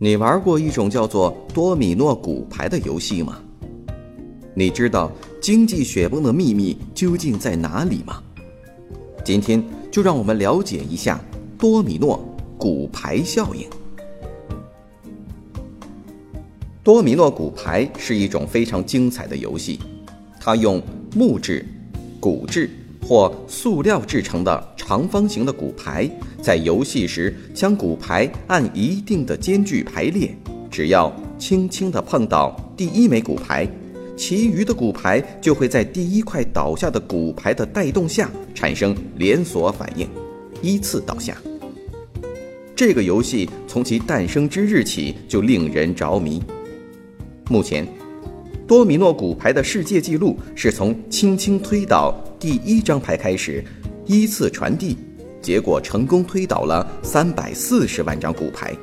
你玩过一种叫做多米诺骨牌的游戏吗？你知道经济雪崩的秘密究竟在哪里吗？今天就让我们了解一下多米诺骨牌效应。多米诺骨牌是一种非常精彩的游戏，它用木质、骨质或塑料制成的。长方形的骨牌，在游戏时将骨牌按一定的间距排列，只要轻轻地碰到第一枚骨牌，其余的骨牌就会在第一块倒下的骨牌的带动下产生连锁反应，依次倒下。这个游戏从其诞生之日起就令人着迷。目前，多米诺骨牌的世界纪录是从轻轻推倒第一张牌开始。依次传递，结果成功推倒了三百四十万张骨牌。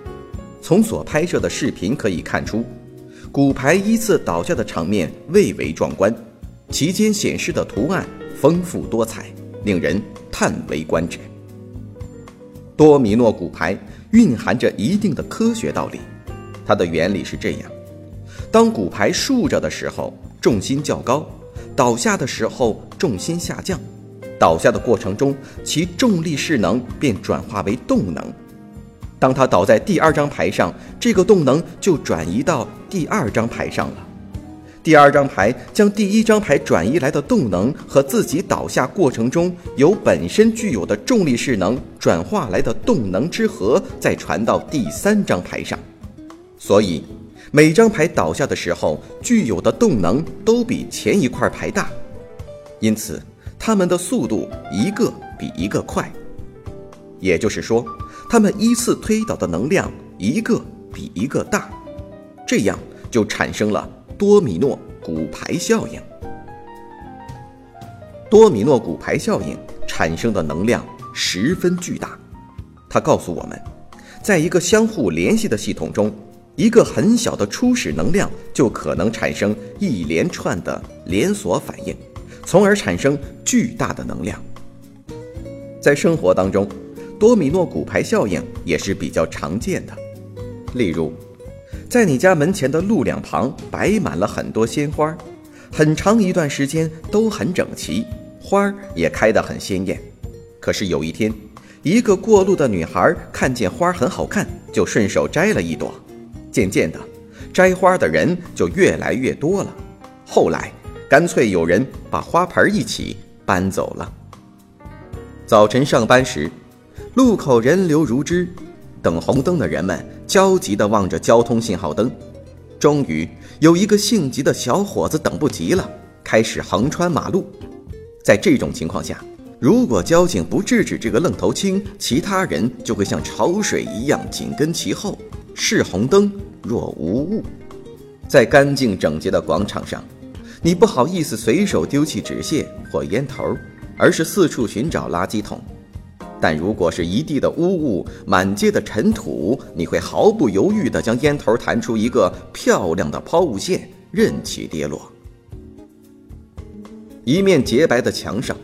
从所拍摄的视频可以看出，骨牌依次倒下的场面蔚为壮观，其间显示的图案丰富多彩，令人叹为观止。多米诺骨牌蕴含着一定的科学道理，它的原理是这样：当骨牌竖着的时候，重心较高；倒下的时候，重心下降。倒下的过程中，其重力势能便转化为动能。当它倒在第二张牌上，这个动能就转移到第二张牌上了。第二张牌将第一张牌转移来的动能和自己倒下过程中由本身具有的重力势能转化来的动能之和，再传到第三张牌上。所以，每张牌倒下的时候，具有的动能都比前一块牌大。因此。它们的速度一个比一个快，也就是说，它们依次推倒的能量一个比一个大，这样就产生了多米诺骨牌效应。多米诺骨牌效应产生的能量十分巨大，它告诉我们，在一个相互联系的系统中，一个很小的初始能量就可能产生一连串的连锁反应。从而产生巨大的能量。在生活当中，多米诺骨牌效应也是比较常见的。例如，在你家门前的路两旁摆满了很多鲜花，很长一段时间都很整齐，花儿也开得很鲜艳。可是有一天，一个过路的女孩看见花很好看，就顺手摘了一朵。渐渐的，摘花的人就越来越多了。后来，干脆有人把花盆一起搬走了。早晨上班时，路口人流如织，等红灯的人们焦急地望着交通信号灯。终于有一个性急的小伙子等不及了，开始横穿马路。在这种情况下，如果交警不制止这个愣头青，其他人就会像潮水一样紧跟其后，视红灯若无物。在干净整洁的广场上。你不好意思随手丢弃纸屑或烟头，而是四处寻找垃圾桶。但如果是一地的污物、满街的尘土，你会毫不犹豫地将烟头弹出一个漂亮的抛物线，任其跌落。一面洁白的墙上，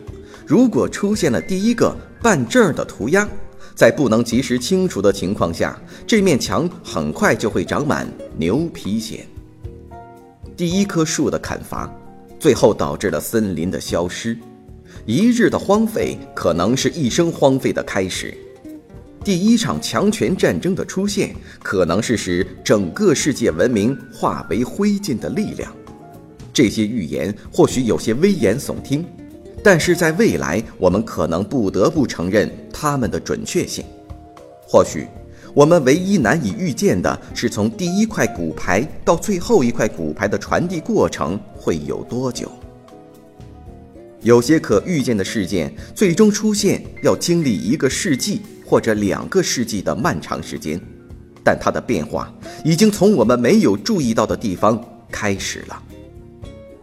如果出现了第一个半正的涂鸦，在不能及时清除的情况下，这面墙很快就会长满牛皮癣。第一棵树的砍伐，最后导致了森林的消失。一日的荒废，可能是一生荒废的开始。第一场强权战争的出现，可能是使整个世界文明化为灰烬的力量。这些预言或许有些危言耸听，但是在未来，我们可能不得不承认它们的准确性。或许。我们唯一难以预见的是，从第一块骨牌到最后一块骨牌的传递过程会有多久？有些可预见的事件最终出现，要经历一个世纪或者两个世纪的漫长时间，但它的变化已经从我们没有注意到的地方开始了。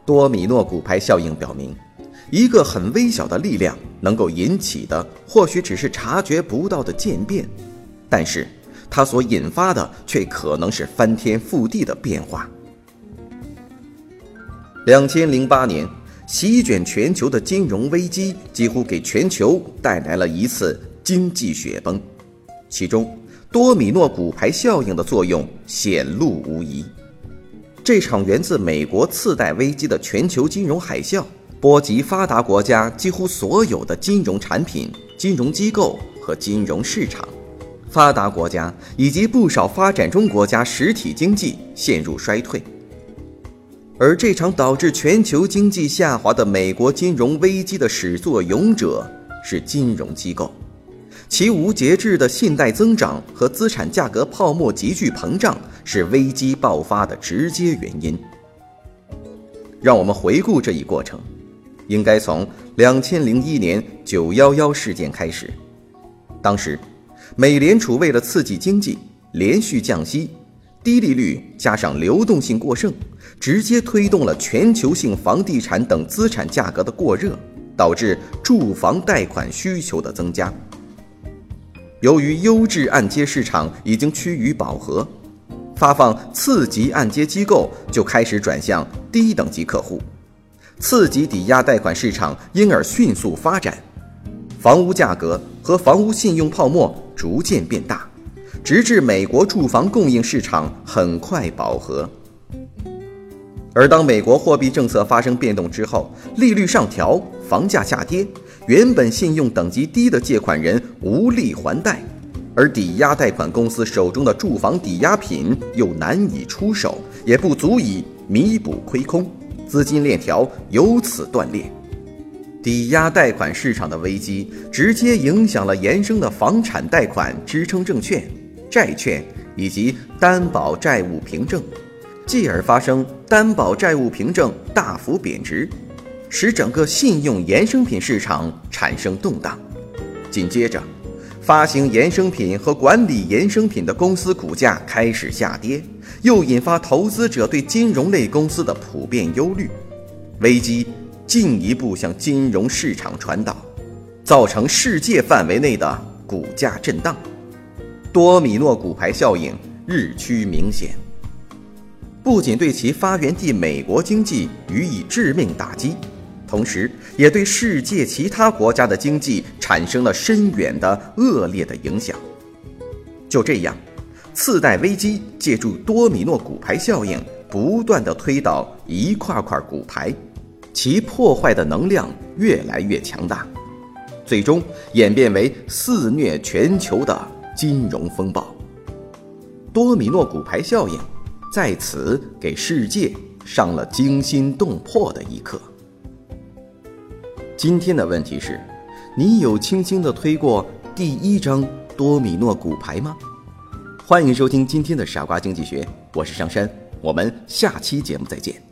多米诺骨牌效应表明，一个很微小的力量能够引起的，或许只是察觉不到的渐变，但是它所引发的却可能是翻天覆地的变化。两千零八年。席卷全球的金融危机几乎给全球带来了一次经济雪崩，其中多米诺骨牌效应的作用显露无遗。这场源自美国次贷危机的全球金融海啸，波及发达国家几乎所有的金融产品、金融机构和金融市场，发达国家以及不少发展中国家实体经济陷入衰退。而这场导致全球经济下滑的美国金融危机的始作俑者是金融机构，其无节制的信贷增长和资产价格泡沫急剧膨胀是危机爆发的直接原因。让我们回顾这一过程，应该从两千零一年九幺幺事件开始。当时，美联储为了刺激经济，连续降息。低利率加上流动性过剩，直接推动了全球性房地产等资产价格的过热，导致住房贷款需求的增加。由于优质按揭市场已经趋于饱和，发放次级按揭机构就开始转向低等级客户，次级抵押贷款市场因而迅速发展，房屋价格和房屋信用泡沫逐渐变大。直至美国住房供应市场很快饱和，而当美国货币政策发生变动之后，利率上调，房价下跌，原本信用等级低的借款人无力还贷，而抵押贷款公司手中的住房抵押品又难以出手，也不足以弥补亏空，资金链条由此断裂。抵押贷款市场的危机直接影响了衍生的房产贷款支撑证券。债券以及担保债务凭证，继而发生担保债务凭证大幅贬值，使整个信用衍生品市场产生动荡。紧接着，发行衍生品和管理衍生品的公司股价开始下跌，又引发投资者对金融类公司的普遍忧虑，危机进一步向金融市场传导，造成世界范围内的股价震荡。多米诺骨牌效应日趋明显，不仅对其发源地美国经济予以致命打击，同时也对世界其他国家的经济产生了深远的恶劣的影响。就这样，次贷危机借助多米诺骨牌效应，不断的推倒一块块骨牌，其破坏的能量越来越强大，最终演变为肆虐全球的。金融风暴，多米诺骨牌效应，在此给世界上了惊心动魄的一课。今天的问题是：你有轻轻的推过第一张多米诺骨牌吗？欢迎收听今天的傻瓜经济学，我是上山，我们下期节目再见。